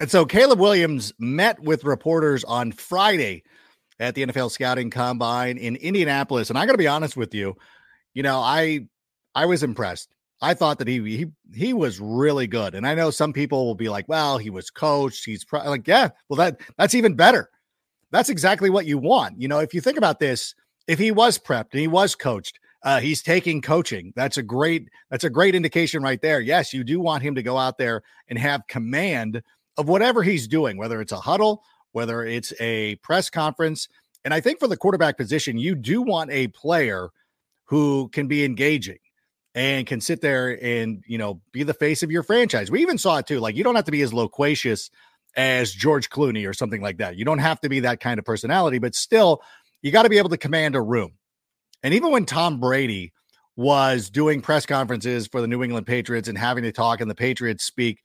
And so Caleb Williams met with reporters on Friday at the NFL scouting combine in Indianapolis. And I got to be honest with you, you know, I I was impressed. I thought that he he he was really good. And I know some people will be like, "Well, he was coached. He's pro-. like, yeah, well that that's even better. That's exactly what you want. You know, if you think about this, if he was prepped and he was coached, uh, he's taking coaching. That's a great that's a great indication right there. Yes, you do want him to go out there and have command of whatever he's doing, whether it's a huddle, whether it's a press conference. And I think for the quarterback position, you do want a player who can be engaging and can sit there and, you know, be the face of your franchise. We even saw it too. Like, you don't have to be as loquacious as George Clooney or something like that. You don't have to be that kind of personality, but still, you got to be able to command a room. And even when Tom Brady was doing press conferences for the New England Patriots and having to talk and the Patriots speak,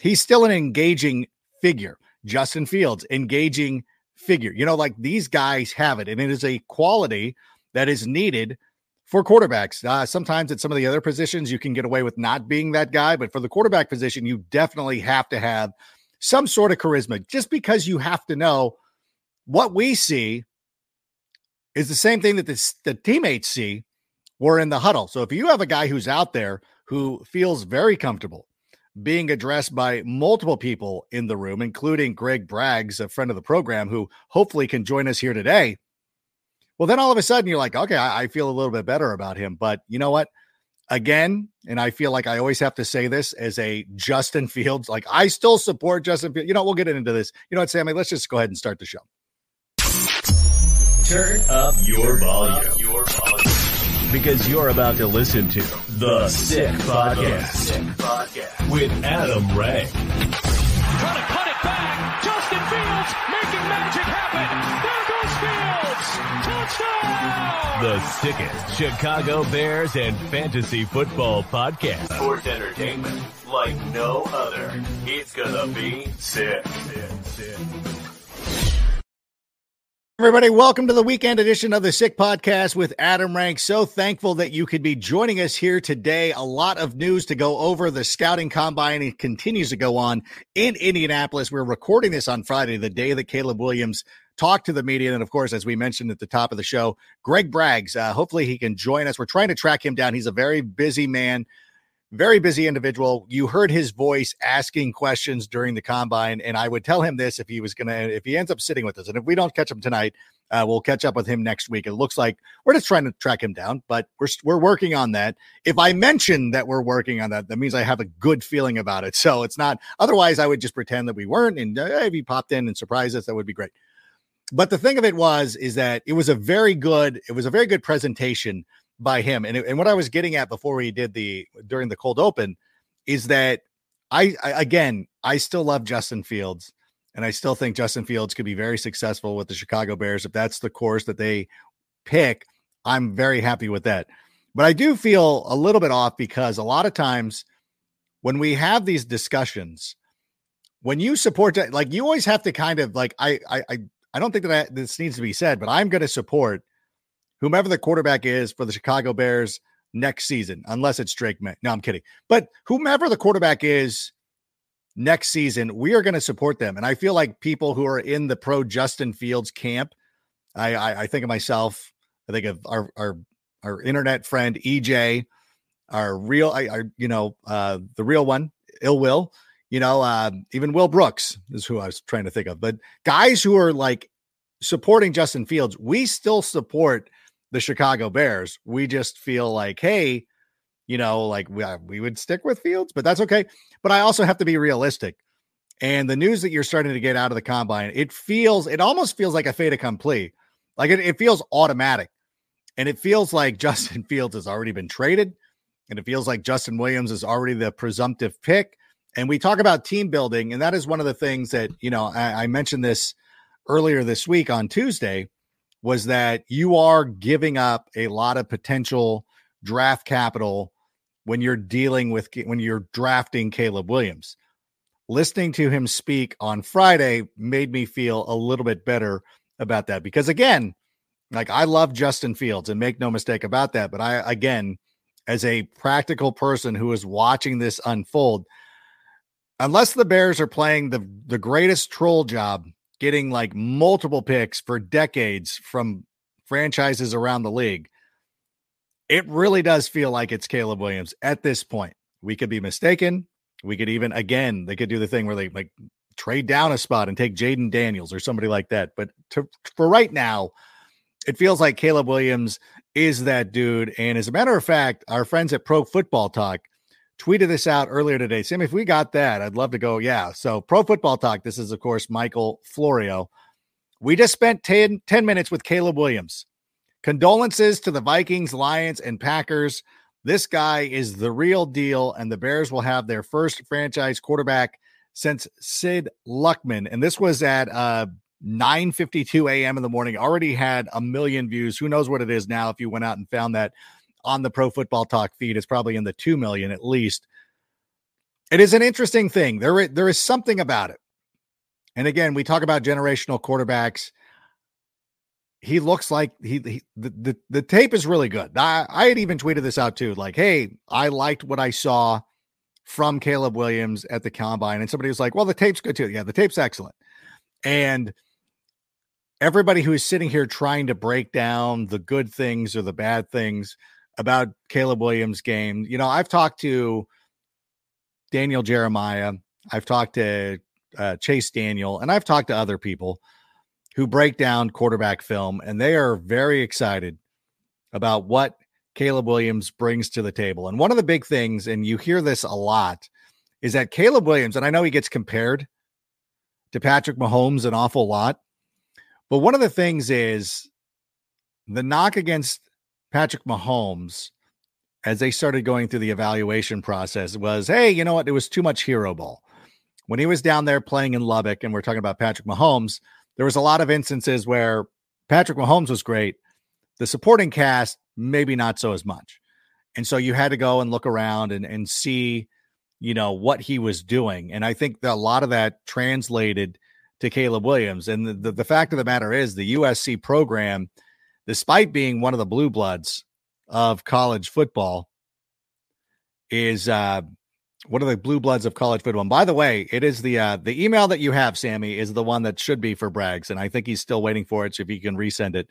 he's still an engaging figure. Justin Fields, engaging figure. You know, like these guys have it, and it is a quality that is needed for quarterbacks. Uh, sometimes at some of the other positions, you can get away with not being that guy, but for the quarterback position, you definitely have to have some sort of charisma just because you have to know what we see is the same thing that the, the teammates see. We're in the huddle. So if you have a guy who's out there who feels very comfortable, being addressed by multiple people in the room, including Greg Braggs, a friend of the program, who hopefully can join us here today. Well, then all of a sudden you're like, okay, I, I feel a little bit better about him. But you know what? Again, and I feel like I always have to say this as a Justin Fields, like I still support Justin Fields. You know, we'll get into this. You know what, Sammy? Let's just go ahead and start the show. Turn up your volume. Your volume because you're about to listen to The Sick Podcast, with Adam Rank. Trying to cut it back. Justin Fields making magic happen. There goes The Fields. Touchdown. sickest Chicago Bears and fantasy football podcast. Sports entertainment like no other. It's gonna be sick. sick, sick. Everybody, welcome to the weekend edition of the Sick Podcast with Adam Rank. So thankful that you could be joining us here today. A lot of news to go over. The scouting combine it continues to go on in Indianapolis. We're recording this on Friday, the day that Caleb Williams talked to the media. And of course, as we mentioned at the top of the show, Greg Braggs, uh, hopefully he can join us. We're trying to track him down. He's a very busy man very busy individual. You heard his voice asking questions during the combine, and I would tell him this if he was gonna, if he ends up sitting with us, and if we don't catch him tonight, uh, we'll catch up with him next week. It looks like we're just trying to track him down, but we're we're working on that. If I mention that we're working on that, that means I have a good feeling about it. So it's not. Otherwise, I would just pretend that we weren't, and uh, if he popped in and surprised us, that would be great. But the thing of it was, is that it was a very good, it was a very good presentation by him. And, and what I was getting at before we did the during the cold open is that I, I again I still love Justin Fields and I still think Justin Fields could be very successful with the Chicago Bears if that's the course that they pick. I'm very happy with that. But I do feel a little bit off because a lot of times when we have these discussions, when you support like you always have to kind of like I I I don't think that I, this needs to be said, but I'm going to support whomever the quarterback is for the Chicago Bears next season, unless it's Drake Maye. No, I'm kidding. But whomever the quarterback is next season, we are going to support them. And I feel like people who are in the pro Justin Fields camp, I, I, I think of myself, I think of our our our internet friend EJ, our real, I, our, you know, uh, the real one, Ill Will. You know, uh, even Will Brooks is who I was trying to think of. But guys who are like supporting Justin Fields, we still support the Chicago Bears. We just feel like, hey, you know, like we, uh, we would stick with Fields, but that's okay. But I also have to be realistic. And the news that you're starting to get out of the combine, it feels, it almost feels like a fait accompli. Like it, it feels automatic. And it feels like Justin Fields has already been traded. And it feels like Justin Williams is already the presumptive pick. And we talk about team building, and that is one of the things that, you know, I, I mentioned this earlier this week on Tuesday was that you are giving up a lot of potential draft capital when you're dealing with when you're drafting Caleb Williams. Listening to him speak on Friday made me feel a little bit better about that because again, like I love Justin Fields and make no mistake about that, but I again, as a practical person who is watching this unfold, unless the Bears are playing the the greatest troll job, getting like multiple picks for decades from franchises around the league, it really does feel like it's Caleb Williams at this point. We could be mistaken. We could even again, they could do the thing where they like trade down a spot and take Jayden Daniels or somebody like that. But to, for right now, it feels like Caleb Williams is that dude. And as a matter of fact, our friends at Pro Football Talk tweeted this out earlier today. Sam, if we got that, I'd love to go. Yeah. So Pro Football Talk, this is, of course, Michael Florio. We just spent 10, 10 minutes with Caleb Williams. Condolences to the Vikings, Lions, and Packers. This guy is the real deal, and the Bears will have their first franchise quarterback since Sid Luckman. And this was at uh, 9:52 a.m. in the morning. Already had a million views. Who knows what it is now? If you went out and found that on the Pro Football Talk feed, it's probably in the two million at least. It is an interesting thing. There, there is something about it. And again, we talk about generational quarterbacks he looks like he, he the, the, the tape is really good. I, I had even tweeted this out too, like, hey, I liked what I saw from Caleb Williams at the combine, and somebody was like, well, the tape's good too. Yeah, the tape's excellent, and everybody who is sitting here trying to break down the good things or the bad things about Caleb Williams' game, you know, I've talked to Daniel Jeremiah, I've talked to uh, Chase Daniel, and I've talked to other people who break down quarterback film, and they are very excited about what Caleb Williams brings to the table. And one of the big things, and you hear this a lot, is that Caleb Williams, and I know he gets compared to Patrick Mahomes an awful lot, but one of the things is the knock against Patrick Mahomes as they started going through the evaluation process was hey, you know what? It was too much hero ball. When he was down there playing in Lubbock, and we're talking about Patrick Mahomes, there was a lot of instances where Patrick Mahomes was great. The supporting cast, maybe not so as much. And so you had to go and look around and, and see, you know, what he was doing. And I think that a lot of that translated to Caleb Williams. And the, the, the fact of the matter is, the USC program, despite being one of the blue bloods of college football, is uh, what are the blue bloods of college football? And by the way, it is the uh, the email that you have, Sammy, is the one that should be for Braggs, and I think he's still waiting for it. So if you can resend it,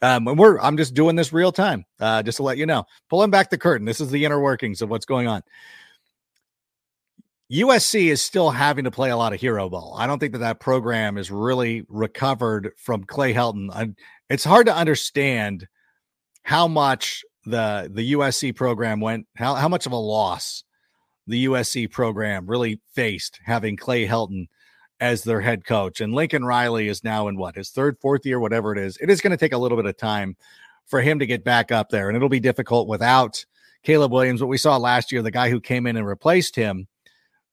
um, and we're I'm just doing this real time, uh, just to let you know. Pulling back the curtain. This is the inner workings of what's going on. USC is still having to play a lot of hero ball. I don't think that that program is really recovered from Clay Helton. I, it's hard to understand how much the the USC program went how how much of a loss the USC program really faced having Clay Helton as their head coach. And Lincoln Riley is now in what his third, fourth year, whatever it is. It is going to take a little bit of time for him to get back up there, and it'll be difficult without Caleb Williams. What we saw last year, the guy who came in and replaced him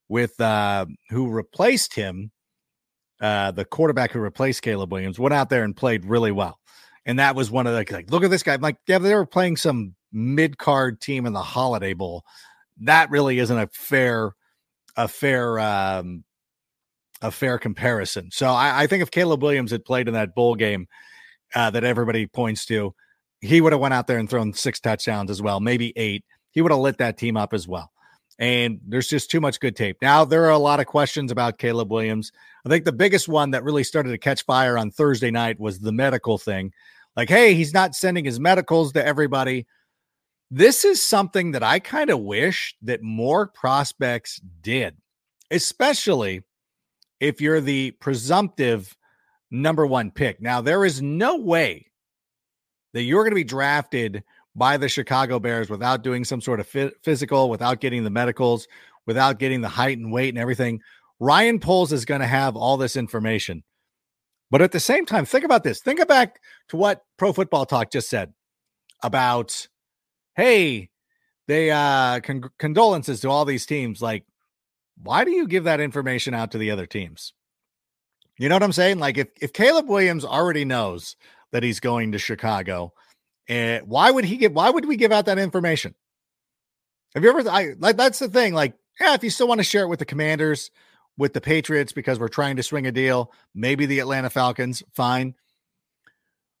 with uh, who replaced him, uh, the quarterback who replaced Caleb Williams, went out there and played really well. And that was one of the like, look at this guy. I'm like, yeah, they were playing some mid card team in the Holiday Bowl that really isn't a fair a fair um a fair comparison. So I, I think if Caleb Williams had played in that bowl game uh, that everybody points to, he would have went out there and thrown six touchdowns as well, maybe eight. He would have lit that team up as well. And there's just too much good tape. Now there are a lot of questions about Caleb Williams. I think the biggest one that really started to catch fire on Thursday night was the medical thing. Like, hey, he's not sending his medicals to everybody. This is something that I kind of wish that more prospects did, especially if you're the presumptive number one pick. Now, there is no way that you're going to be drafted by the Chicago Bears without doing some sort of physical, without getting the medicals, without getting the height and weight and everything. Ryan Poles is going to have all this information. But at the same time, think about this. Think back to what Pro Football Talk just said about hey, they uh con- condolences to all these teams. Like, why do you give that information out to the other teams? You know what I'm saying? Like if if Caleb Williams already knows that he's going to Chicago, and why would he give why would we give out that information? Have you ever I like that's the thing, like, yeah, if you still want to share it with the commanders, with the Patriots because we're trying to swing a deal, maybe the Atlanta Falcons, fine.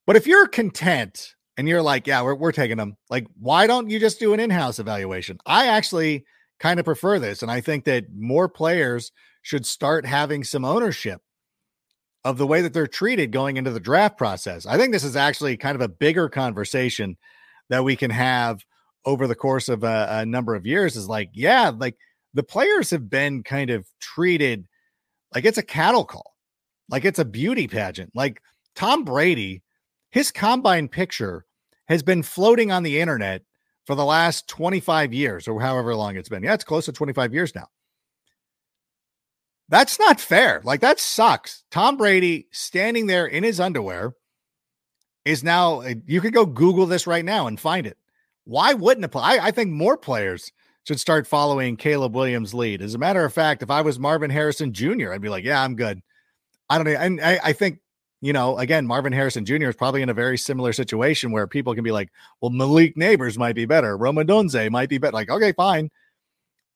But if you're content and you're like, yeah, we're, we're taking them, like, why don't you just do an in house evaluation? I actually kind of prefer this. And I think that more players should start having some ownership of the way that they're treated going into the draft process. I think this is actually kind of a bigger conversation that we can have over the course of a, a number of years is like, yeah, like the players have been kind of treated like it's a cattle call, like it's a beauty pageant. Like Tom Brady, his combine picture has been floating on the internet for the last 25 years or however long it's been. Yeah, it's close to 25 years now. That's not fair. Like that sucks. Tom Brady standing there in his underwear is now eh, you could go Google this right now and find it. Why wouldn't it? I, I think more players should start following Caleb Williams' lead. As a matter of fact, if I was Marvin Harrison Jr., I'd be like, yeah, I'm good. I don't know. And I, I think, you know, again, Marvin Harrison Jr. is probably in a very similar situation where people can be like, well, Malik Nabers might be better. Rome Odunze might be better. Like, okay, fine.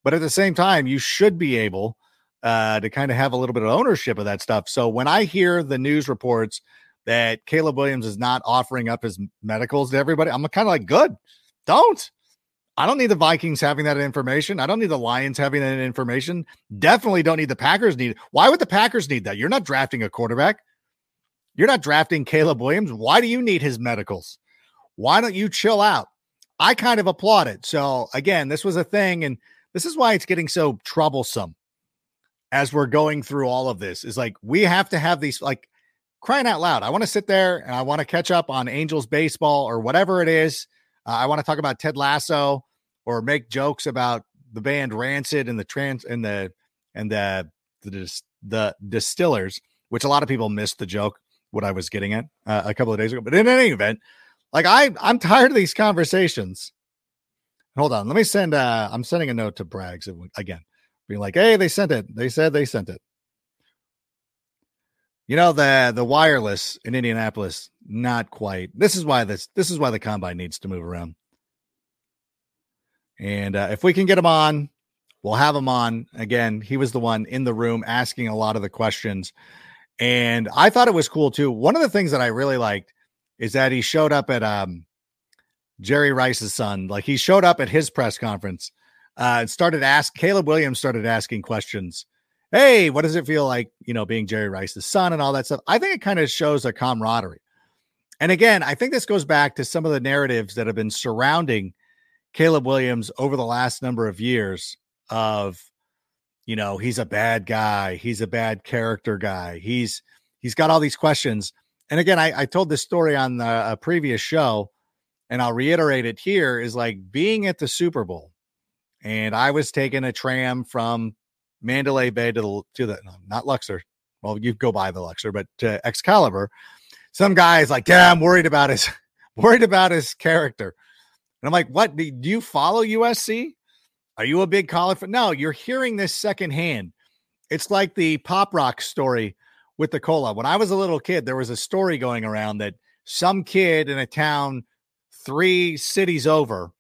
But at the same time, you should be able uh, to kind of have a little bit of ownership of that stuff. So when I hear the news reports that Caleb Williams is not offering up his medicals to everybody, I'm kind of like, good. Don't. I don't need the Vikings having that information. I don't need the Lions having that information. Definitely don't need the Packers need. Why would the Packers need that? You're not drafting a quarterback. You're not drafting Caleb Williams. Why do you need his medicals? Why don't you chill out? I kind of applaud it. So again, this was a thing, and this is why it's getting so troublesome as we're going through all of this. Is like we have to have these like crying out loud. I want to sit there and I want to catch up on Angels baseball or whatever it is uh, I want to talk about Ted Lasso or make jokes about the band Rancid and the trans and the and the the, the distillers, which a lot of people missed the joke. What I was getting at uh, a couple of days ago, but in any event, like I I'm tired of these conversations. Hold on, let me send. uh I'm sending a note to Braggs again, being like, "Hey, they sent it. They said they sent it." You know the the wireless in Indianapolis, not quite. This is why this this is why the combine needs to move around. And uh, if we can get him on, we'll have him on again. He was the one in the room asking a lot of the questions, and I thought it was cool too. One of the things that I really liked is that he showed up at um, Jerry Rice's son. Like he showed up at his press conference, uh, and started ask Caleb Williams started asking questions hey, what does it feel like, you know, being Jerry Rice's son and all that stuff? I think it kind of shows a camaraderie. And again, I think this goes back to some of the narratives that have been surrounding Caleb Williams over the last number of years of, you know, he's a bad guy, he's a bad character guy, he's he's got all these questions. And again, I, I told this story on the, a previous show, and I'll reiterate it here: is like being at the Super Bowl, and I was taking a tram from Mandalay Bay to the to the no, not Luxor. Well, you go by the Luxor, but to Excalibur. Some guys like, yeah, I'm worried about his worried about his character. And I'm like, what? Do you follow USC? Are you a big college fan? No, you're hearing this secondhand. It's like the pop rock story with the cola. When I was a little kid, there was a story going around that some kid in a town three cities over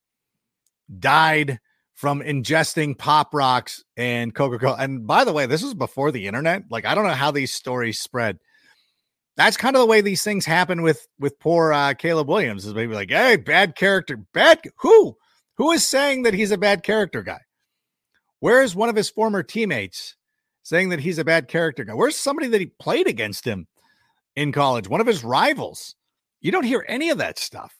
died from ingesting pop rocks and Coca Cola. And by the way, this was before the internet. Like, I don't know how these stories spread. That's kind of the way these things happen with with poor uh, Caleb Williams. Is maybe like, hey, bad character, bad who who is saying that he's a bad character guy? Where is one of his former teammates saying that he's a bad character guy? Where's somebody that he played against him in college? One of his rivals. You don't hear any of that stuff.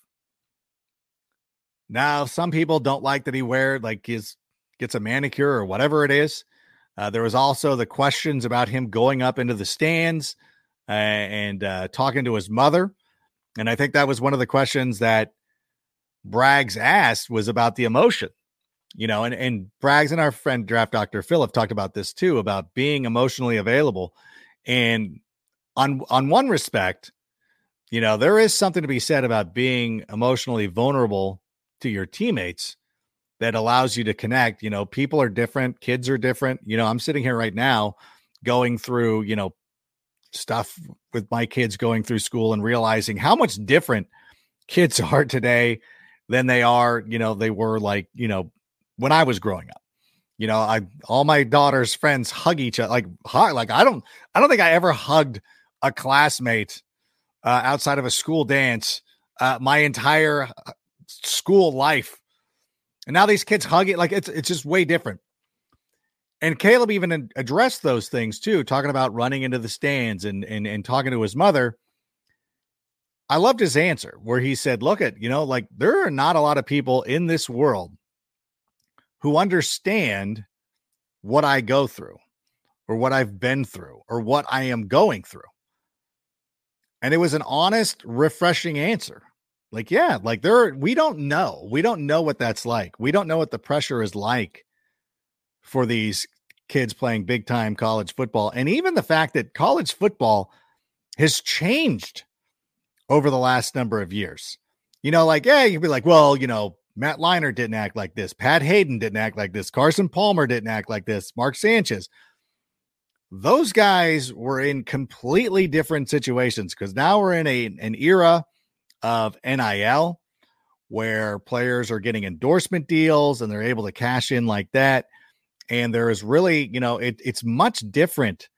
Now, some people don't like that he wear like his gets a manicure or whatever it is. Uh, there was also the questions about him going up into the stands uh, and uh, talking to his mother, and I think that was one of the questions that Braggs asked was about the emotion, you know, and and Braggs and our friend draft doctor Phil have talked about this too about being emotionally available, and on on one respect, you know, there is something to be said about being emotionally vulnerable to your teammates that allows you to connect. You know, people are different, kids are different. You know, I'm sitting here right now going through, you know, stuff with my kids going through school and realizing how much different kids are today than they are, you know, they were like, you know, when I was growing up. You know, I all my daughter's friends hug each other like hug, like I don't I don't think I ever hugged a classmate uh, outside of a school dance uh, my entire uh, school life. And now these kids hug it like it's it's just way different. And Caleb even addressed those things too, talking about running into the stands and and and talking to his mother. I loved his answer where he said, "Look at, you know, like there are not a lot of people in this world who understand what I go through or what I've been through or what I am going through." And it was an honest, refreshing answer. Like, yeah, like there we don't know. We don't know what that's like. We don't know what the pressure is like for these kids playing big time college football. And even the fact that college football has changed over the last number of years. You know, like, yeah, you'd be like, well, you know, Matt Leinart didn't act like this. Pat Haden didn't act like this. Carson Palmer didn't act like this. Mark Sanchez. Those guys were in completely different situations because now we're in a an era of NIL where players are getting endorsement deals and they're able to cash in like that. And there is really you know it, it's much different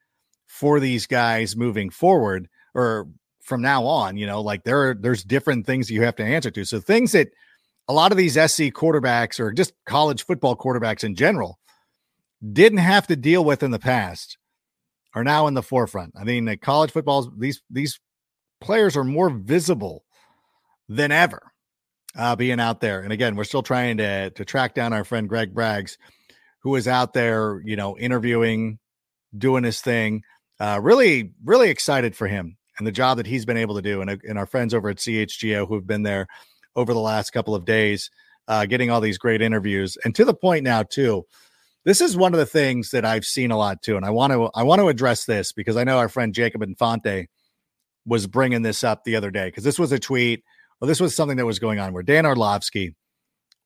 for these guys moving forward or from now on you know like there are there's different things you have to answer to. So things that a lot of these sc quarterbacks or just college football quarterbacks in general didn't have to deal with in the past are now in the forefront. I mean college footballs these these players are more visible than ever uh, being out there and again we're still trying to to track down our friend greg braggs who is out there, you know, interviewing, doing his thing. Uh, really, really excited for him and the job that he's been able to do. And, and our friends over at CHGO who have been there over the last couple of days, uh, getting all these great interviews. And to the point now, too, this is one of the things that I've seen a lot too. And I want to I want to address this because I know our friend Jacob Infante was bringing this up the other day because this was a tweet or this was something that was going on where Dan Orlovsky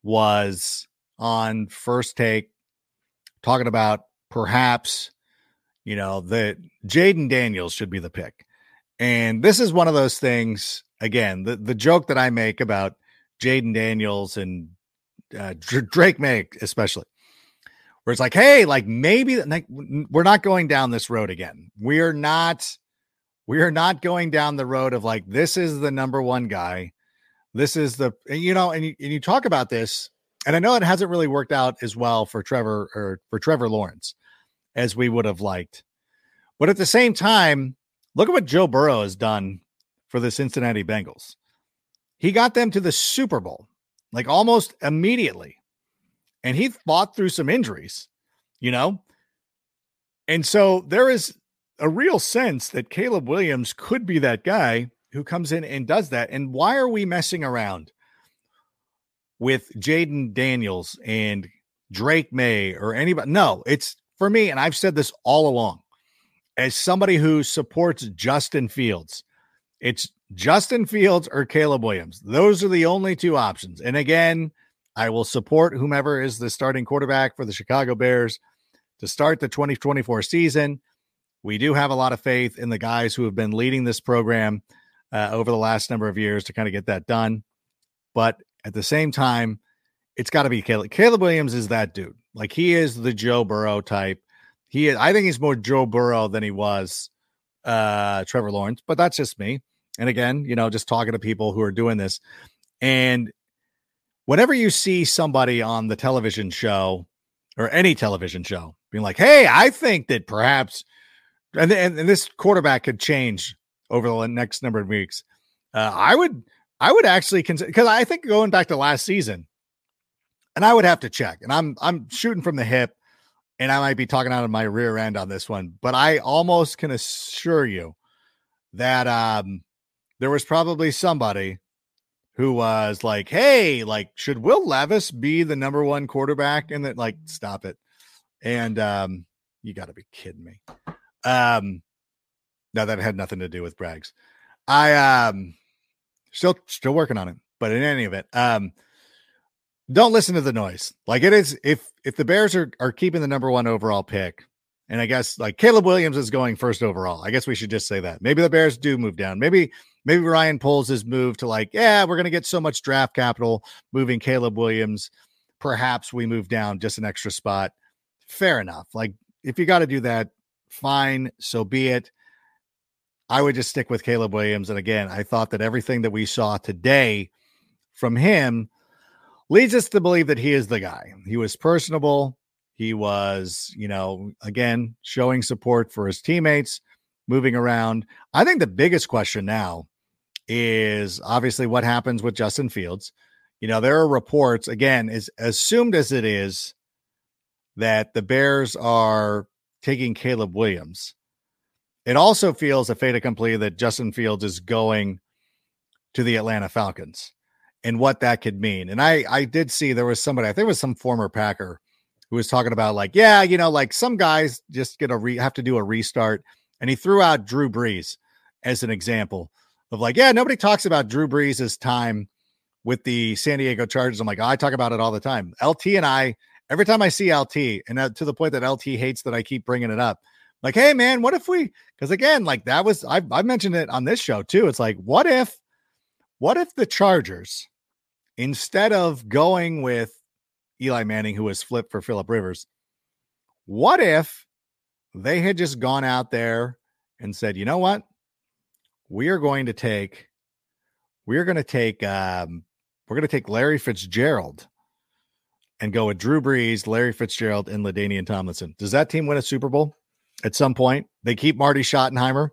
was on first take talking about perhaps, you know, that Jayden Daniels should be the pick. And this is one of those things, again, the, the joke that I make about Jayden Daniels and uh, Drake Maye, especially, where it's like, hey, like maybe like, we're not going down this road again. We're not, we are not going down the road of like, this is the number one guy. This is the, you know, and you, and you talk about this and I know it hasn't really worked out as well for Trevor or for Trevor Lawrence as we would have liked. But at the same time, look at what Joe Burrow has done for the Cincinnati Bengals. He got them to the Super Bowl like almost immediately. And he fought through some injuries, you know? And so there is a real sense that Caleb Williams could be that guy who comes in and does that. And why are we messing around? with Jayden Daniels and Drake Maye or anybody. No, it's for me, and I've said this all along. As somebody who supports Justin Fields, it's Justin Fields or Caleb Williams. Those are the only two options. And again, I will support whomever is the starting quarterback for the Chicago Bears to start the 2024 season. We do have a lot of faith in the guys who have been leading this program uh, over the last number of years to kind of get that done. But at the same time, it's got to be Caleb. Caleb Williams is that dude. Like he is the Joe Burrow type. He is, I think he's more Joe Burrow than he was uh Trevor Lawrence, but that's just me. And again, you know, just talking to people who are doing this. And whenever you see somebody on the television show or any television show being like, hey, I think that perhaps, and, and, and this quarterback could change over the next number of weeks. Uh, I would I would actually consider because I think going back to last season, and I would have to check, and I'm I'm shooting from the hip, and I might be talking out of my rear end on this one, but I almost can assure you that um there was probably somebody who was like, "Hey, like, should Will Levis be the number one quarterback?" And that, like, stop it. And um, you got to be kidding me. Um, no, that had nothing to do with Braggs. I um Still, still working on it. But in any event, um, don't listen to the noise. Like it is if if the Bears are are keeping the number one overall pick, and I guess like Caleb Williams is going first overall. I guess we should just say that. Maybe the Bears do move down. Maybe maybe Ryan Poles his move to like, yeah, we're gonna get so much draft capital moving Caleb Williams. Perhaps we move down just an extra spot. Fair enough. Like if you got to do that, fine, so be it. I would just stick with Caleb Williams. And again, I thought that everything that we saw today from him leads us to believe that he is the guy. He was personable. He was, you know, again, showing support for his teammates, moving around. I think the biggest question now is obviously what happens with Justin Fields. You know, there are reports, again, as assumed as it is that the Bears are taking Caleb Williams. It also feels a fait accompli that Justin Fields is going to the Atlanta Falcons and what that could mean. And I I did see there was somebody, I think it was some former Packer who was talking about like, yeah, you know, like some guys just get a re have to do a restart. And he threw out Drew Brees as an example of like, yeah, nobody talks about Drew Brees' time with the San Diego Chargers. I'm like, oh, I talk about it all the time. LT and I, every time I see LT, and to the point that LT hates that I keep bringing it up, like, hey man, what if we? Because again, like that was I I mentioned it on this show too. It's like, what if, what if the Chargers, instead of going with Eli Manning, who was flipped for Philip Rivers, what if they had just gone out there and said, you know what, we are going to take, we are going to take, um, we're going to take Larry Fitzgerald and go with Drew Brees, Larry Fitzgerald, and LaDainian Tomlinson. Does that team win a Super Bowl? At some point. They keep Marty Schottenheimer.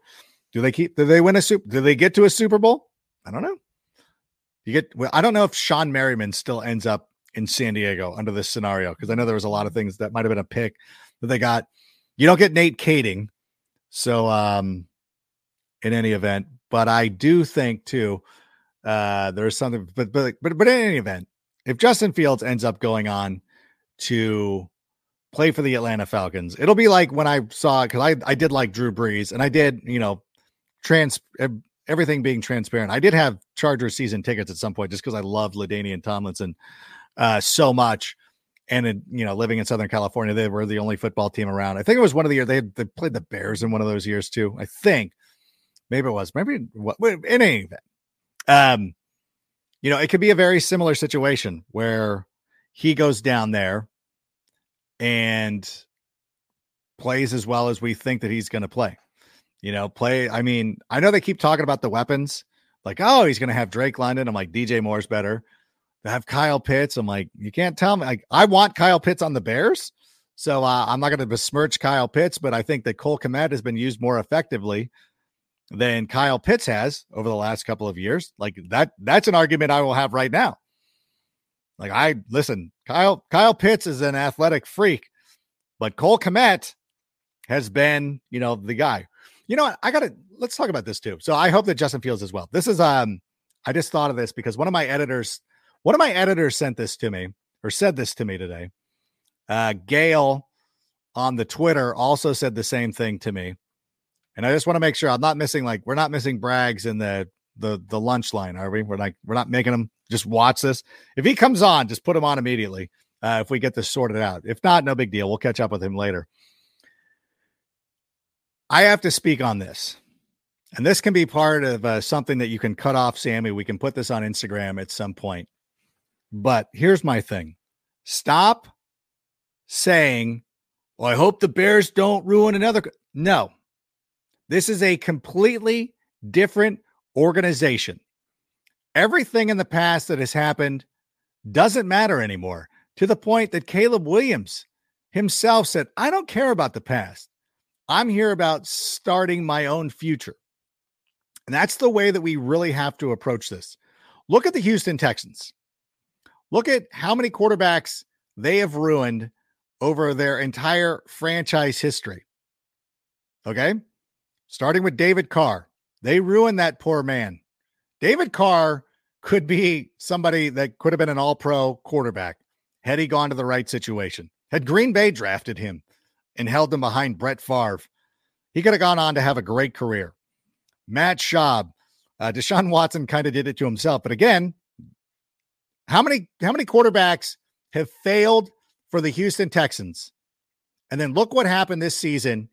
Do they keep? Do they win a super? Do they get to a Super Bowl? I don't know. You get. Well, I don't know if Shawne Merriman still ends up in San Diego under this scenario because I know there was a lot of things that might have been a pick that they got. You don't get Nate Kaeding, so um, in any event, but I do think too. Uh, there's something, but but but but in any event, if Justin Fields ends up going on to play for the Atlanta Falcons. It'll be like when I saw because I I did like Drew Brees and I did you know trans everything being transparent. I did have Chargers season tickets at some point just because I loved LaDainian Tomlinson uh, so much. And in, you know, living in Southern California, they were the only football team around. I think it was one of the years they they played the Bears in one of those years too. I think maybe it was maybe what in any event. Um, you know, it could be a very similar situation where he goes down there and plays as well as we think that he's going to play. You know, play. I mean, I know they keep talking about the weapons, like, oh, he's going to have Drake London. I'm like, DJ Moore's better. They have Kyle Pitts. I'm like, you can't tell me. Like, I want Kyle Pitts on the Bears. So uh, I'm not going to besmirch Kyle Pitts, but I think that Cole Kmet has been used more effectively than Kyle Pitts has over the last couple of years. Like that, that's an argument I will have right now. Like I listen, Kyle Kyle Pitts is an athletic freak, but Cole Kmet has been, you know, the guy. You know what? I got to let's talk about this too. So I hope that Justin Fields as well. This is um I just thought of this because one of my editors one of my editors sent this to me or said this to me today. Uh Gail on the Twitter also said the same thing to me. And I just want to make sure I'm not missing like we're not missing Braggs in the the the lunch line, are we? We're like we're not making them just watch this. If he comes on, just put him on immediately. Uh, if we get this sorted out. If not, no big deal. We'll catch up with him later. I have to speak on this. And this can be part of uh, something that you can cut off, Sammy. We can put this on Instagram at some point. But here's my thing stop saying, well, I hope the Bears don't ruin another. No, this is a completely different organization. Everything in the past that has happened doesn't matter anymore to the point that Caleb Williams himself said, I don't care about the past. I'm here about starting my own future. And that's the way that we really have to approach this. Look at the Houston Texans. Look at how many quarterbacks they have ruined over their entire franchise history. Okay. Starting with David Carr. They ruined that poor man. David Carr could be somebody that could have been an all pro quarterback had he gone to the right situation. Had Green Bay drafted him and held him behind Brett Favre, he could have gone on to have a great career. Matt Schaub, uh, Deshaun Watson kind of did it to himself. But again, How many how many quarterbacks have failed for the Houston Texans? And then look what happened this season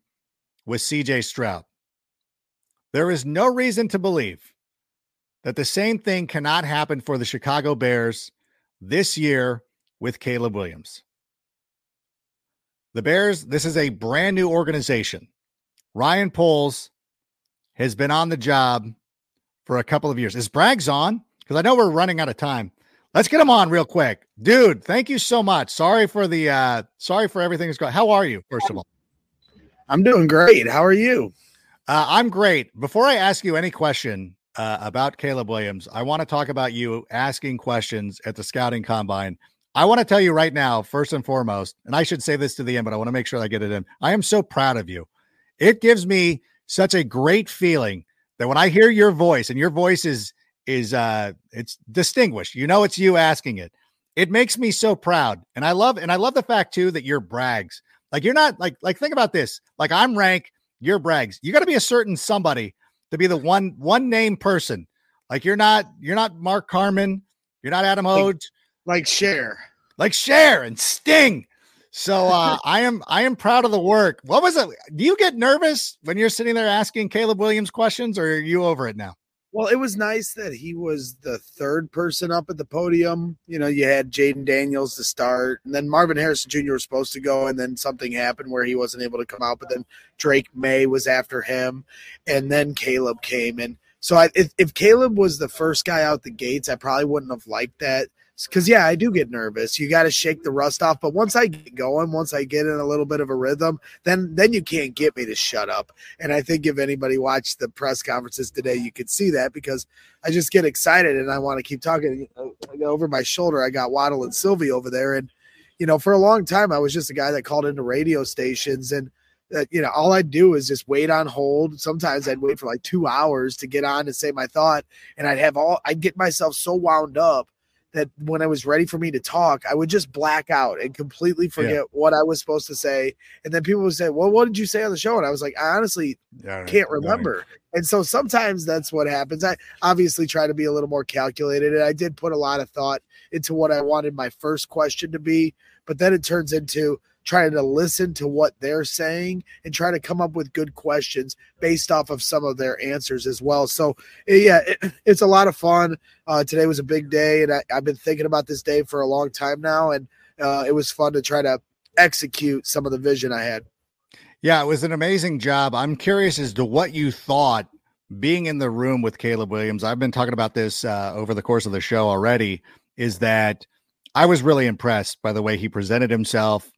with CJ Stroud. There is no reason to believe that the same thing cannot happen for the Chicago Bears this year with Caleb Williams. The Bears, this is a brand new organization. Ryan Poles has been on the job for a couple of years. Is Braggs on? Because I know we're running out of time. Let's get him on real quick. Dude, thank you so much. Sorry for the uh sorry for everything that's going. How are you, first of all? I'm doing great. How are you? Uh, I'm great. Before I ask you any question uh, about Caleb Williams, I want to talk about you asking questions at the scouting combine. I want to tell you right now, first and foremost, and I should say this to the end, but I want to make sure I get it in. I am so proud of you. It gives me such a great feeling that when I hear your voice and your voice is is uh it's distinguished. You know it's you asking it. It makes me so proud. And I love and I love the fact too that you're Braggs. Like you're not like like think about this. Like I'm rank, you're Braggs. You got to be a certain somebody to be the one one name person. Like you're not you're not Mark Carman, you're not Adam Hoge. Like, like Cher. Like Cher and Sting. So uh, I am I am proud of the work. What was it? Do you get nervous when you're sitting there asking Caleb Williams questions, or are you over it now? Well, it was nice that he was the third person up at the podium. You know, you had Jayden Daniels to start, and then Marvin Harrison Jr. was supposed to go, and then something happened where he wasn't able to come out. But then Drake Maye was after him, and then Caleb came. And so, I, if, if Caleb was the first guy out the gates, I probably wouldn't have liked that because yeah, I do get nervous. You got to shake the rust off. But once I get going, once I get in a little bit of a rhythm, then then you can't get me to shut up. And I think if anybody watched the press conferences today, you could see that because I just get excited and I want to keep talking. Over my shoulder, I got Waddle and Silvy over there, and you know, for a long time, I was just a guy that called into radio stations and. Uh, you know, all I'd do is just wait on hold. Sometimes I'd wait for like two hours to get on and say my thought, and I'd have all I'd get myself so wound up that when I was ready for me to talk, I would just black out and completely forget yeah. what I was supposed to say. And then people would say, Well, what did you say on the show? And I was like, I honestly yeah, can't remember. And so sometimes that's what happens. I obviously try to be a little more calculated. And I did put a lot of thought into what I wanted my first question to be, but then it turns into trying to listen to what they're saying and try to come up with good questions based off of some of their answers as well. So, eh, yeah, it, it's a lot of fun. Uh, today was a big day, and I, have been thinking about this day for a long time now, and uh, it was fun to try to execute some of the vision I had. Yeah, it was an amazing job. I'm curious as to what you thought being in the room with Caleb Williams. I've been talking about this uh, over the course of the show already. Is that I was really impressed by the way he presented himself,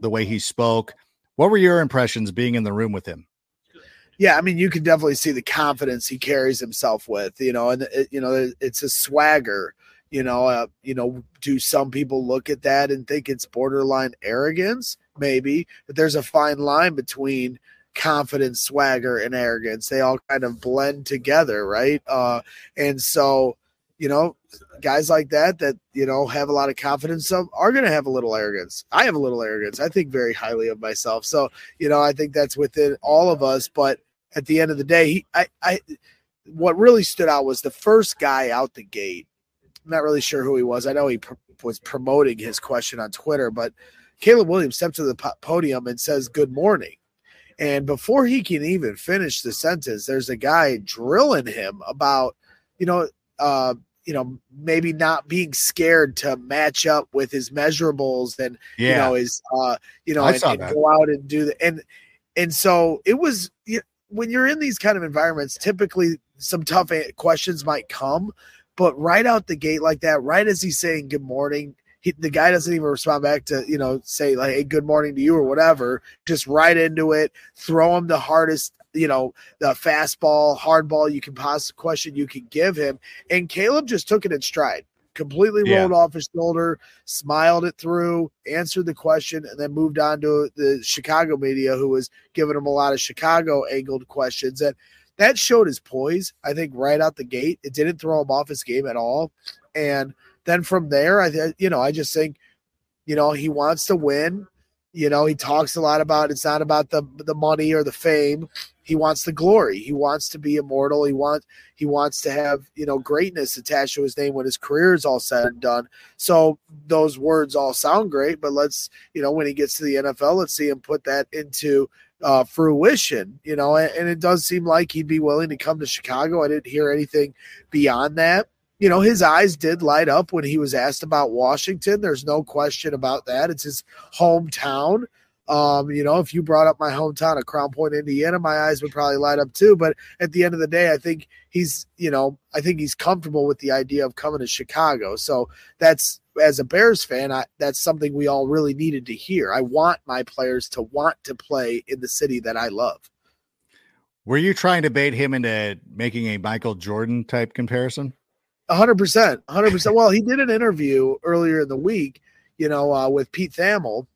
the way he spoke. What were your impressions being in the room with him? Yeah, I mean, you can definitely see the confidence he carries himself with, you know, and it, you know, it's a swagger. You know, uh, you know, do some people look at that and think it's borderline arrogance? Maybe, but there's a fine line between confidence, swagger, and arrogance. They all kind of blend together, right? Uh, and so, you know, guys like that that you know have a lot of confidence of are going to have a little arrogance. I have a little arrogance. I think very highly of myself. So you know I think that's within all of us. But at the end of the day, he, I, I, what really stood out was the first guy out the gate. I'm not really sure who he was. I know he pr- was promoting his question on Twitter, but Caleb Williams stepped to the po- podium and says, "Good morning." And before he can even finish the sentence, there's a guy drilling him about, you know, uh, you know, maybe not being scared to match up with his measurables and yeah. you know his uh you know and, and go out and do the and and so it was you know, when you're in these kind of environments, typically some tough questions might come, but right out the gate like that, right as he's saying good morning, he, the guy doesn't even respond back to you know say like hey good morning to you or whatever just right into it throw him the hardest you know, the fastball, hardball you can possibly question you can give him. And Caleb just took it in stride, completely yeah. rolled off his shoulder, smiled it through, answered the question, and then moved on to the Chicago media, who was giving him a lot of Chicago angled questions. And that showed his poise, I think, right out the gate. It didn't throw him off his game at all. And then from there, I you know, I just think, you know, he wants to win. You know, he talks a lot about it's not about the the money or the fame he wants the glory. He wants to be immortal. He wants he wants to have you know greatness attached to his name when his career is all said and done. So those words all sound great, but let's you know when he gets to the NFL, let's see him put that into uh, fruition. You know, and, and it does seem like he'd be willing to come to Chicago. I didn't hear anything beyond that you know, his eyes did light up when he was asked about Washington. There's no question about that. It's his hometown. Um, you know, if you brought up my hometown of Crown Point, Indiana, my eyes would probably light up too. But at the end of the day, I think he's, you know, I think he's comfortable with the idea of coming to Chicago. So that's as a Bears fan, I, that's something we all really needed to hear. I want my players to want to play in the city that I love. Were you trying to bait him into making a Michael Jordan type comparison? hundred percent, hundred percent. Well, he did an interview earlier in the week, you know, uh, with Pete Thamel,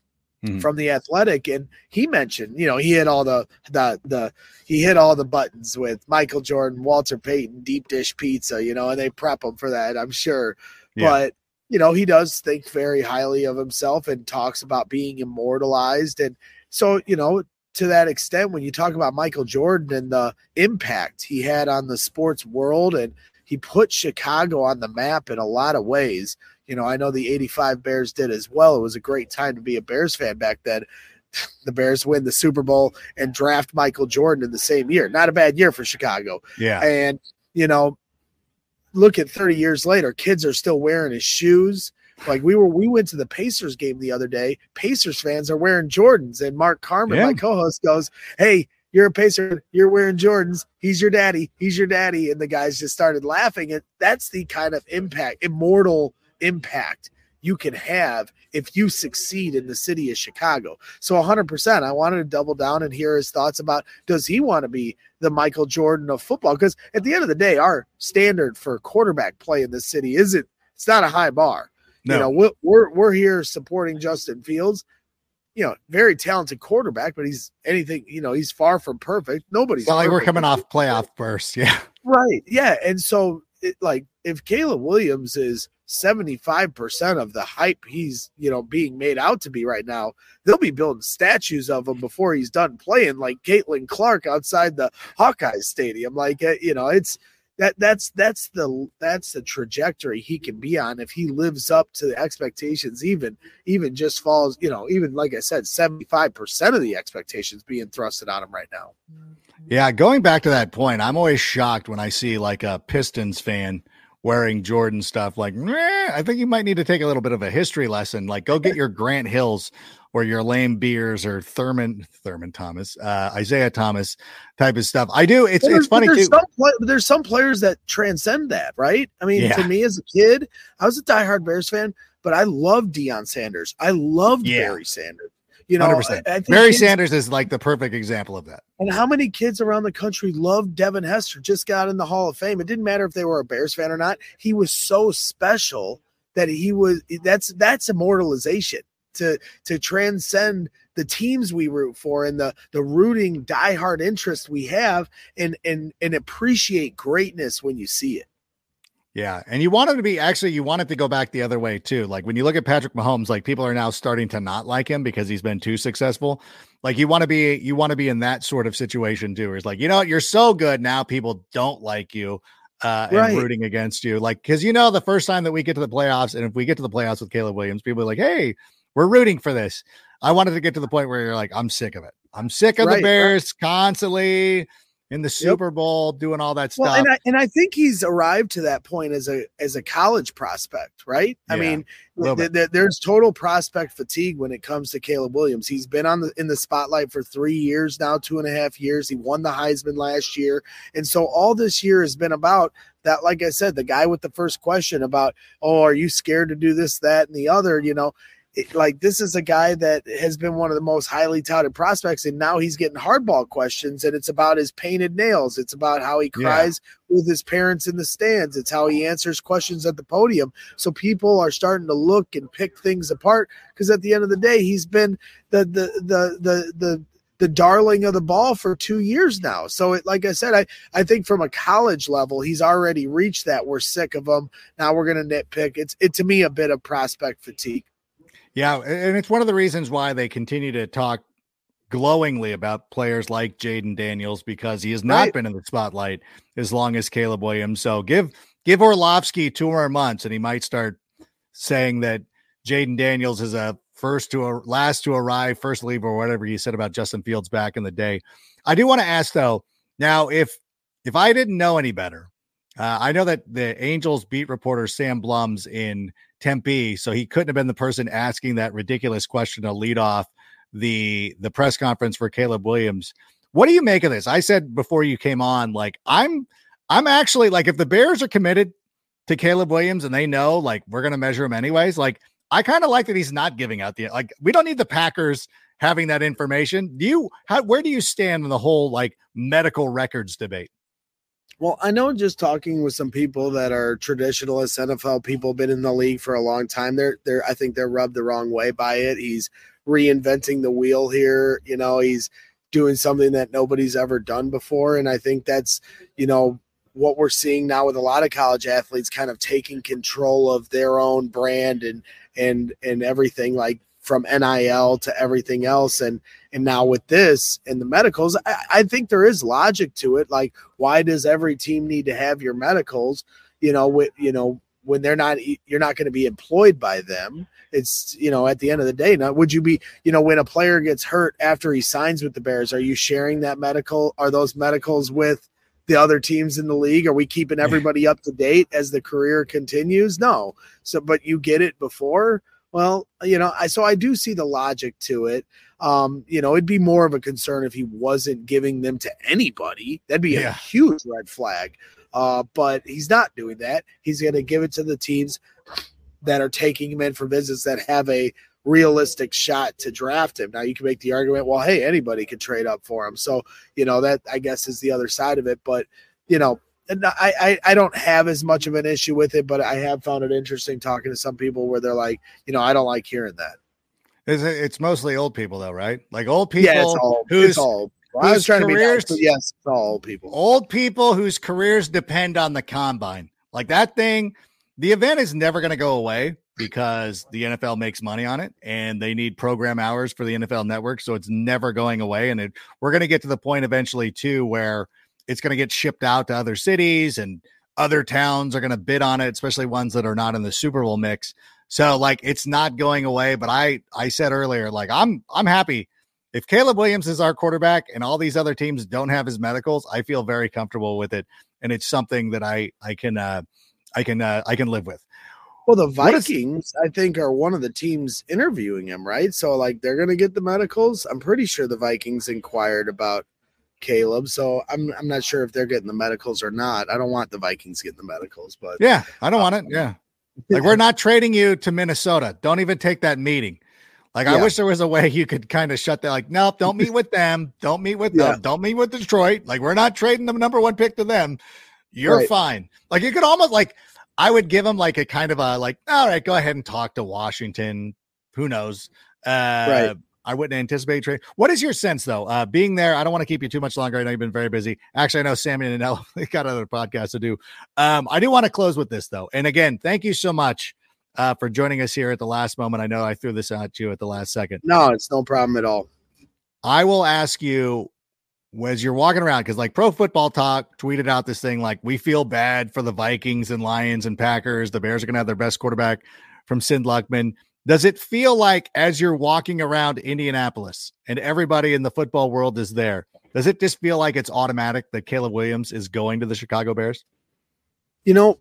mm-hmm. from the athletic and he mentioned you know he hit all the the the he hit all the buttons with michael jordan walter payton deep dish pizza you know and they prep him for that i'm sure yeah. but you know he does think very highly of himself and talks about being immortalized and so you know to that extent when you talk about michael jordan and the impact he had on the sports world and he put chicago on the map in a lot of ways you know, I know the 85 Bears did as well. It was a great time to be a Bears fan back then. The Bears win the Super Bowl and draft Michael Jordan in the same year. Not a bad year for Chicago. Yeah. And, you know, look at 30 years later, kids are still wearing his shoes. Like we were, we went to the Pacers game the other day. Pacers fans are wearing Jordans, and Mark Carman, yeah. my co-host, goes, "Hey, you're a Pacer. You're wearing Jordans. He's your daddy. He's your daddy." And the guys just started laughing. And that's the kind of impact, immortal impact you can have if you succeed in the city of Chicago. So 100%, I wanted to double down and hear his thoughts about does he want to be the Michael Jordan of football? Because at the end of the day, our standard for quarterback play in the city isn't, it's not a high bar. No. You know, we're, we're here supporting Justin Fields. You know, very talented quarterback, but he's anything, you know, he's far from perfect. Nobody's well, like we're coming off playoff burst. Yeah. Right. Yeah. And so, it, like, if Caleb Williams is 75% of the hype he's, you know, being made out to be right now, they'll be building statues of him before he's done playing like Caitlin Clark outside the Hawkeyes stadium. Like, uh, you know, it's that that's that's the that's the trajectory he can be on if he lives up to the expectations even even just falls you know even like i said 75% of the expectations being thrusted on him right now. Yeah going back to that point i'm always shocked when i see like a pistons fan wearing Jordan stuff. Like, I think you might need to take a little bit of a history lesson. Like, go get your Grant Hills or your Laimbeers or Thurman Thurman Thomas, uh, Isiah Thomas type of stuff. I do. It's it's funny there's too. Some there's some players that transcend that, right? I mean, yeah. to me as a kid, I was a diehard Bears fan, but I loved Deion Sanders. I loved yeah. Barry Sanders. You know, 100%. I, I kids, Sanders is like the perfect example of that. And how many kids around the country love Devin Hester? Just got in the Hall of Fame. It didn't matter if they were a Bears fan or not. He was so special that he was. That's that's immortalization to to transcend the teams we root for and the the rooting diehard interest we have and and and appreciate greatness when you see it. Yeah, and you want him to be actually you want it to go back the other way too. Like when you look at Patrick Mahomes, like people are now starting to not like him because he's been too successful. Like you want to be you want to be in that sort of situation too. Where it's like, you know, you're so good now people don't like you uh right. and rooting against you. Like cuz you know the first time that we get to the playoffs and if we get to the playoffs with Caleb Williams, people are like, "Hey, we're rooting for this." I wanted to get to the point where you're like, "I'm sick of it. I'm sick of right, the Bears right. constantly in the Super yep. Bowl, doing all that stuff. Well, and I, and I think he's arrived to that point as a as a college prospect, right? I mean, th- th- there's total prospect fatigue when it comes to Caleb Williams. He's been on the in the spotlight for three years now, two and a half years. He won the Heisman last year, and so all this year has been about that. Like I said, the guy with the first question about, oh, are you scared to do this, that, and the other? You know, it, like this is a guy that has been one of the most highly touted prospects, and now he's getting hardball questions, and it's about his painted nails. It's about how he cries yeah. with his parents in the stands. It's how he answers questions at the podium. So people are starting to look and pick things apart because at the end of the day, he's been the the the the the the darling of the ball for two years now. So, it, like I said, I, I think from a college level, he's already reached that. We're sick of him. Now we're going to nitpick. It's it to me a bit of prospect fatigue. Yeah, and it's one of the reasons why they continue to talk glowingly about players like Jayden Daniels because he has not right. been in the spotlight as long as Caleb Williams. So give give Orlovsky two more months and he might start saying that Jayden Daniels is a first to a last to arrive, first leave, or whatever he said about Justin Fields back in the day. I do want to ask though, now if if I didn't know any better, uh, I know that the Angels beat reporter Sam Blum's in Tempe, so he couldn't have been the person asking that ridiculous question to lead off the the press conference for Caleb Williams. What do you make of this? I said before you came on, like I'm I'm actually like if the Bears are committed to Caleb Williams and they know like we're gonna measure him anyways, like I kind of like that he's not giving out the like we don't need the Packers having that information. Do you how where do you stand in the whole like medical records debate? Well, I know just talking with some people that are traditionalist NFL people, been in the league for a long time. They're they're I think they're rubbed the wrong way by it. He's reinventing the wheel here. You know, he's doing something that nobody's ever done before. And I think that's, you know, what we're seeing now with a lot of college athletes kind of taking control of their own brand and and and everything like from NIL to everything else and and now with this and the medicals I, I, think there is logic to it. Like why does every team need to have your medicals? You know with you know when they're not you're not going to be employed by them. It's you know at the end of the day now would you be you know when a player gets hurt after he signs with the bears are you sharing that medical are those medicals with the other teams in the league? Are we keeping everybody up to date as the career continues? No. So but you get it before well you know i so i do see the logic to it um you know it'd be more of a concern if he wasn't giving them to anybody that'd be yeah. a huge red flag uh but he's not doing that he's going to give it to the teams that are taking him in for visits that have a realistic shot to draft him. Now you can make the argument, well, hey, anybody could trade up for him. So, you know, that I guess is the other side of it. But, you know, I, I, I don't have as much of an issue with it, but I have found it interesting talking to some people where they're like, you know, I don't like hearing that. It's, it's mostly old people though, right? Like old people yeah, it's all, who's, it's all well, I was trying careers, to be nice, yes, it's all old people. Old people whose careers depend on the combine. Like that thing, the event is never going to go away because the NFL makes money on it and they need program hours for the NFL network. So it's never going away. And it, we're going to get to the point eventually, too, where it's going to get shipped out to other cities and other towns are going to bid on it, especially ones that are not in the Super Bowl mix. So like it's not going away. But I I said earlier, like I'm I'm happy if Caleb Williams is our quarterback and all these other teams don't have his medicals, I feel very comfortable with it. And it's something that I I can uh I can uh, I can live with. Well, the Vikings, is, I think, are one of the teams interviewing him, right? So, like, they're going to get the medicals. I'm pretty sure the Vikings inquired about Caleb. So, I'm I'm not sure if they're getting the medicals or not. I don't want the Vikings getting the medicals, but yeah, I don't want it. Yeah, like we're not trading you to Minnesota. Don't even take that meeting. Like, yeah. I wish there was a way you could kind of shut that. Like, nope, don't meet with them. Don't meet with yeah. them. Don't meet with Detroit. Like, we're not trading the number one pick to them. You're right. fine. Like, you could almost like I would give them like a kind of a like, all right, go ahead and talk to Washington. Who knows? Uh, right. I wouldn't anticipate trade. What is your sense though? Uh, being there, I don't want to keep you too much longer. I know you've been very busy. Actually, I know Sammy and Nell got other podcasts to do. Um, I do want to close with this though. And again, thank you so much uh, for joining us here at the last moment. I know I threw this at you at the last second. No, it's no problem at all. I will ask you as you're walking around because like pro football talk tweeted out this thing like we feel bad for the vikings and lions and packers the bears are going to have their best quarterback from sid luckman does it feel like as you're walking around indianapolis and everybody in the football world is there does it just feel like it's automatic that caleb williams is going to the chicago bears you know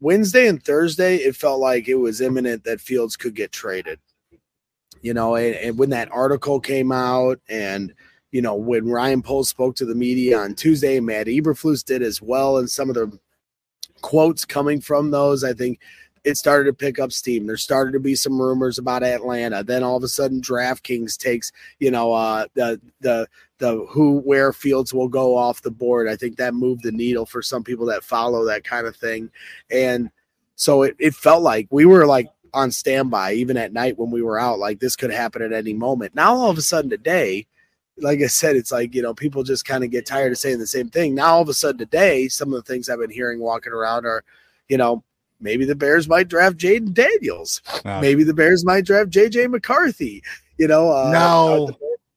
wednesday and thursday it felt like it was imminent that fields could get traded you know and, and when that article came out and you know, when Ryan Poles spoke to the media on Tuesday, Matt Eberflus did as well. And some of the quotes coming from those, I think it started to pick up steam. There started to be some rumors about Atlanta. Then all of a sudden, DraftKings takes, you know, uh, the the the who where fields will go off the board. I think that moved the needle for some people that follow that kind of thing. And so it, it felt like we were like on standby even at night when we were out, like this could happen at any moment. Now all of a sudden today, like I said, it's like, you know, people just kind of get tired of saying the same thing. Now, all of a sudden today, some of the things I've been hearing walking around are, you know, maybe the Bears might draft Jayden Daniels. Maybe the Bears might draft JJ McCarthy. You know, uh, no.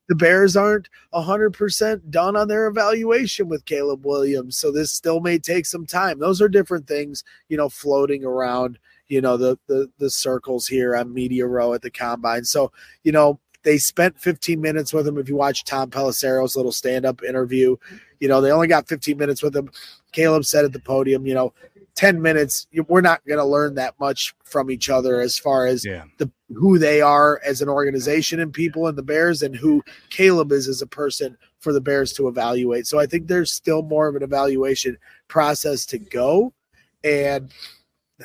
the Bears aren't 100% done on their evaluation with Caleb Williams. So this still may take some time. Those are different things, you know, floating around, you know, the the the circles here on Media Row at the combine. So, you know, they spent 15 minutes with him. If you watch Tom Pelissero's little stand-up interview, you know, they only got 15 minutes with him. Caleb said at the podium, you know, 10 minutes, we're not going to learn that much from each other as far as yeah. the who they are as an organization and people in the Bears and who Caleb is as a person for the Bears to evaluate. So I think there's still more of an evaluation process to go. And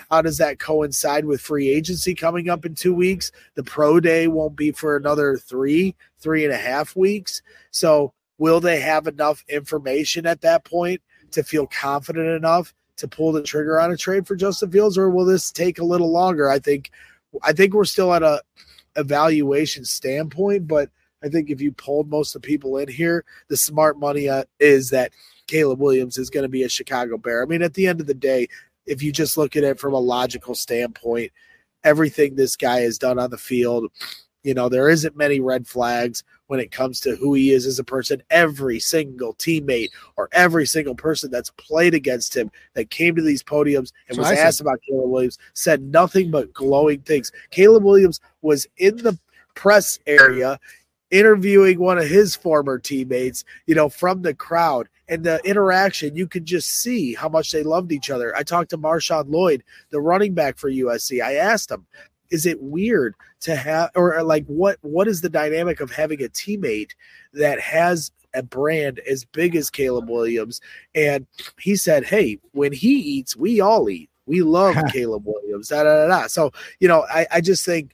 how does that coincide with free agency coming up in two weeks? The pro day won't be for another three, three and a half weeks. So will they have enough information at that point to feel confident enough to pull the trigger on a trade for Justin Fields, or will this take a little longer? I think I think we're still at a evaluation standpoint, but I think if you pulled most of the people in here, the smart money uh, is that Caleb Williams is going to be a Chicago Bear. I mean, at the end of the day, if you just look at it from a logical standpoint, everything this guy has done on the field, you know, there isn't many red flags when it comes to who he is as a person. Every single teammate or every single person that's played against him that came to these podiums and so was asked about Caleb Williams said nothing but glowing things. Caleb Williams was in the press area interviewing one of his former teammates, you know, from the crowd and the interaction, you could just see how much they loved each other. I talked to Marshawn Lloyd, the running back for USC. I asked him, is it weird to have or like what what is the dynamic of having a teammate that has a brand as big as Caleb Williams? And he said, Hey, when he eats, we all eat. We love Caleb Williams. Da, da, da, da. So, you know, I, I just think,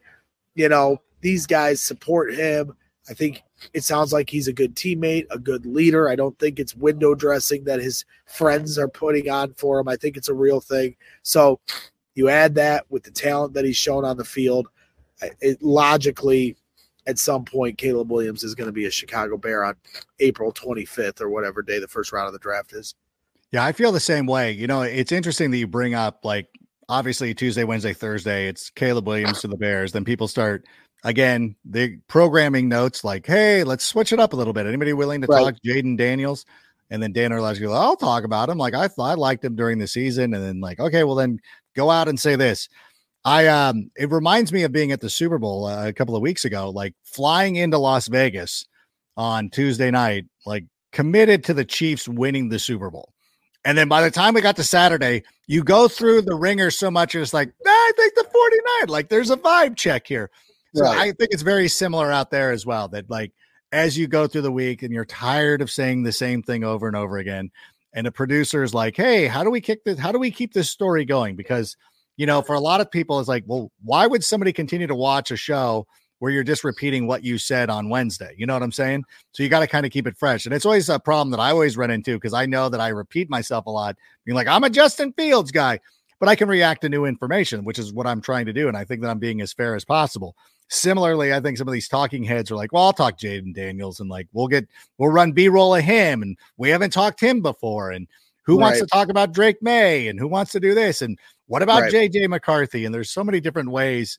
you know, these guys support him. I think it sounds like he's a good teammate, a good leader. I don't think it's window dressing that his friends are putting on for him. I think it's a real thing. So you add that with the talent that he's shown on the field, it logically at some point Caleb Williams is going to be a Chicago Bear on April 25th or whatever day the first round of the draft is. Yeah, I feel the same way. You know, it's interesting that you bring up like obviously Tuesday, Wednesday, Thursday, it's Caleb Williams to the Bears. Then people start again, the programming notes like, hey, let's switch it up a little bit. Anybody willing to right. talk Jayden Daniels? And then Dan Orlovsky I'll talk about him. Like I thought I liked him during the season. And then like, okay, well then go out and say this. I um it reminds me of being at the Super Bowl uh, a couple of weeks ago, like flying into Las Vegas on Tuesday night, like committed to the Chiefs winning the Super Bowl. And then by the time we got to Saturday, you go through the ringer so much, it's like, nah, I think the 49, like there's a vibe check here. So right. I think it's very similar out there as well. That like as you go through the week and you're tired of saying the same thing over and over again, and the producer is like, "Hey, how do we kick this? How do we keep this story going?" Because you know, for a lot of people, it's like, well, why would somebody continue to watch a show where you're just repeating what you said on Wednesday? You know what I'm saying? So you got to kind of keep it fresh, and it's always a problem that I always run into because I know that I repeat myself a lot, being like, "I'm a Justin Fields guy." But I can react to new information, which is what I'm trying to do. And I think that I'm being as fair as possible. Similarly, I think some of these talking heads are like, well, I'll talk Jayden Daniels and like we'll get we'll run B roll of him and we haven't talked him before. And who right. wants to talk about Drake Maye and who wants to do this? And what about right. JJ McCarthy? And there's so many different ways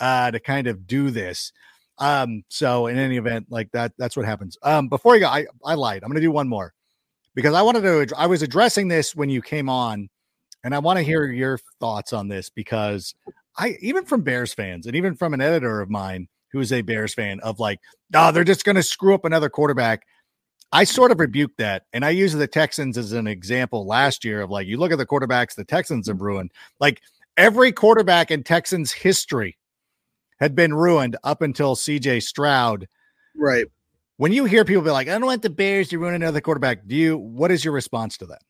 uh to kind of do this. Um, so in any event, like that, that's what happens. Um, before you go, I, I lied. I'm gonna do one more because I wanted to I was addressing this when you came on, and I want to hear your thoughts on this because I even from Bears fans and even from an editor of mine who is a Bears fan of like, oh, they're just going to screw up another quarterback. I sort of rebuke that. And I use the Texans as an example last year of like, you look at the quarterbacks the Texans have ruined. Like every quarterback in Texans history had been ruined up until CJ Stroud. Right. When you hear people be like, I don't want the Bears to ruin another quarterback, do you, what is your response to that?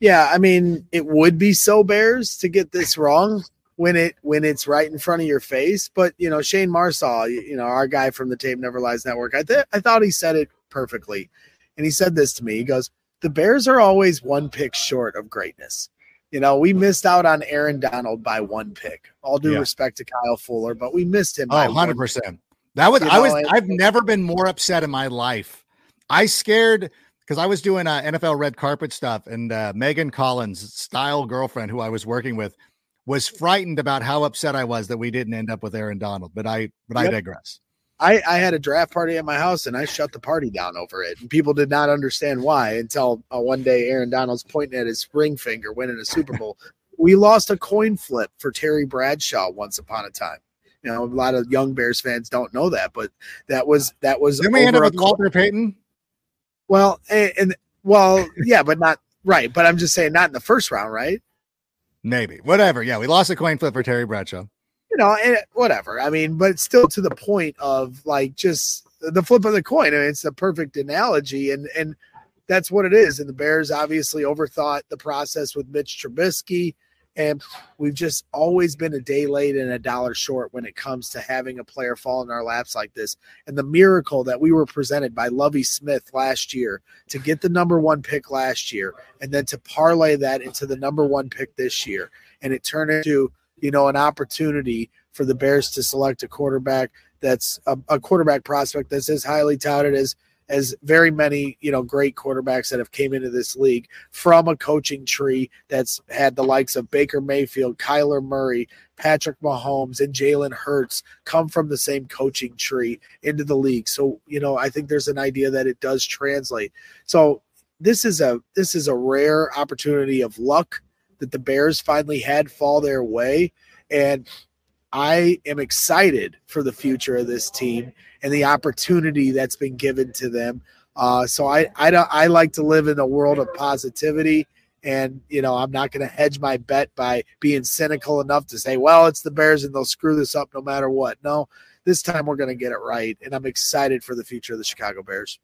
Yeah. I mean, it would be so Bears to get this wrong when it when it's right in front of your face. But you know, Shane Marsaw, you know, our guy from the Tape Never Lies Network, I th- I thought he said it perfectly, and he said this to me. He goes, "The Bears are always one pick short of greatness." You know, we missed out on Aaron Donald by one pick. All due yeah. respect to Kyle Fuller, but we missed him. Oh, 100 percent. That was you I was. I've never been more upset in my life. I scared because I was doing uh, NFL red carpet stuff, and uh, Megan Collins, style girlfriend who I was working with, was frightened about how upset I was that we didn't end up with Aaron Donald. But I but yep. I digress. I, I had a draft party at my house and I shut the party down over it. And people did not understand why until uh, one day Aaron Donald's pointing at his ring finger winning a Super Bowl. we lost a coin flip for Terry Bradshaw once upon a time. You know, a lot of young Bears fans don't know that, but that was that was. Then we end up with Walter Payton. Well, and, and well, yeah, but not right. But I'm just saying, not in the first round, right? Maybe whatever. Yeah, we lost a coin flip for Terry Bradshaw you know, whatever. I mean, but still to the point of like just the flip of the coin. I mean, it's the perfect analogy, and and that's what it is. And the Bears obviously overthought the process with Mitch Trubisky, and we've just always been a day late and a dollar short when it comes to having a player fall in our laps like this. And the miracle that we were presented by Lovie Smith last year to get the number one pick last year, and then to parlay that into the number one pick this year, and it turned into you know, an opportunity for the Bears to select a quarterback that's a, a quarterback prospect that's as highly touted as as very many you know great quarterbacks that have came into this league from a coaching tree that's had the likes of Baker Mayfield, Kyler Murray, Patrick Mahomes, and Jalen Hurts come from the same coaching tree into the league. So you know I think there's an idea that it does translate. So this is a this is a rare opportunity of luck that the Bears finally had fall their way. And I am excited for the future of this team and the opportunity that's been given to them. Uh, so I, I, I like to live in a world of positivity. And, you know, I'm not going to hedge my bet by being cynical enough to say, well, it's the Bears and they'll screw this up no matter what. No, this time we're going to get it right. And I'm excited for the future of the Chicago Bears.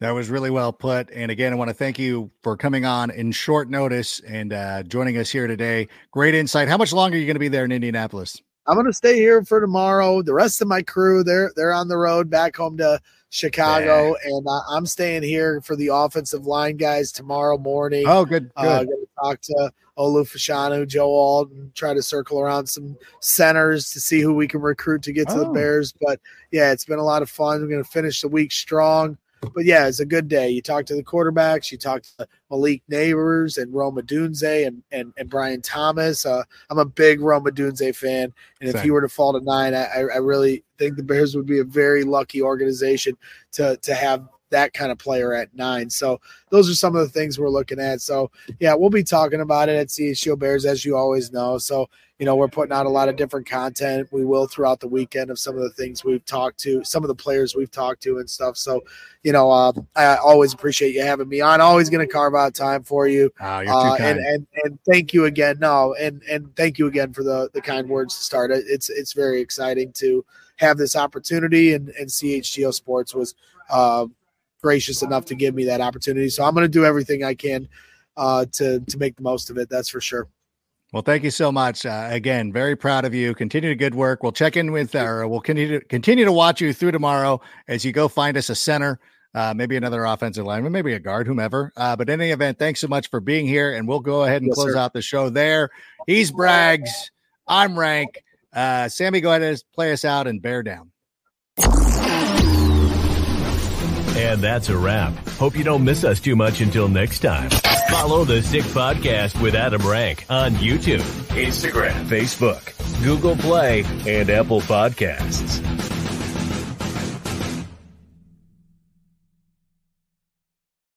That was really well put. And again, I want to thank you for coming on in short notice and uh, joining us here today. Great insight. How much longer are you going to be there in Indianapolis? I'm going to stay here for tomorrow. The rest of my crew, they're they're on the road back home to Chicago, yeah. and uh, I'm staying here for the offensive line guys tomorrow morning. Oh, good. Uh, good. Uh, going to talk to Olu Fashanu, Joe Alt, try to circle around some centers to see who we can recruit to get to oh. the Bears. But yeah, it's been a lot of fun. We're going to finish the week strong but yeah, it's a good day. You talk to the quarterbacks, you talk to Malik Nabers and Rome Odunze and, and, and Brian Thomas. Uh, I'm a big Rome Odunze fan. And Same. if he were to fall to nine, I, I really think the Bears would be a very lucky organization to, to have that kind of player at nine. So those are some of the things we're looking at. So yeah, we'll be talking about it at CHGO Bears as you always know. So you know, we're putting out a lot of different content. We will throughout the weekend of some of the things we've talked to, some of the players we've talked to and stuff. So, you know, uh, I always appreciate you having me on. Always going to carve out time for you. Oh, uh, and, and, and thank you again. No, and, and thank you again for the, the kind words to start. It's, it's very exciting to have this opportunity and, and CHGO sports was, uh, gracious enough to give me that opportunity. So I'm going to do everything I can, uh, to, to make the most of it. That's for sure. Well, thank you so much. Uh, again, very proud of you. Continue the good work. We'll check in with, or we'll continue to continue to watch you through tomorrow as you go find us a center, uh, maybe another offensive lineman, maybe a guard, whomever. Uh, but in any event, thanks so much for being here, and we'll go ahead and yes, close sir. out the show there. He's Braggs. I'm Rank. Uh, Sammy, go ahead and play us out and bear down. And that's a wrap. Hope you don't miss us too much until next time. Follow the Sick Podcast with Adam Rank on YouTube, Instagram, Facebook, Google Play, and Apple Podcasts.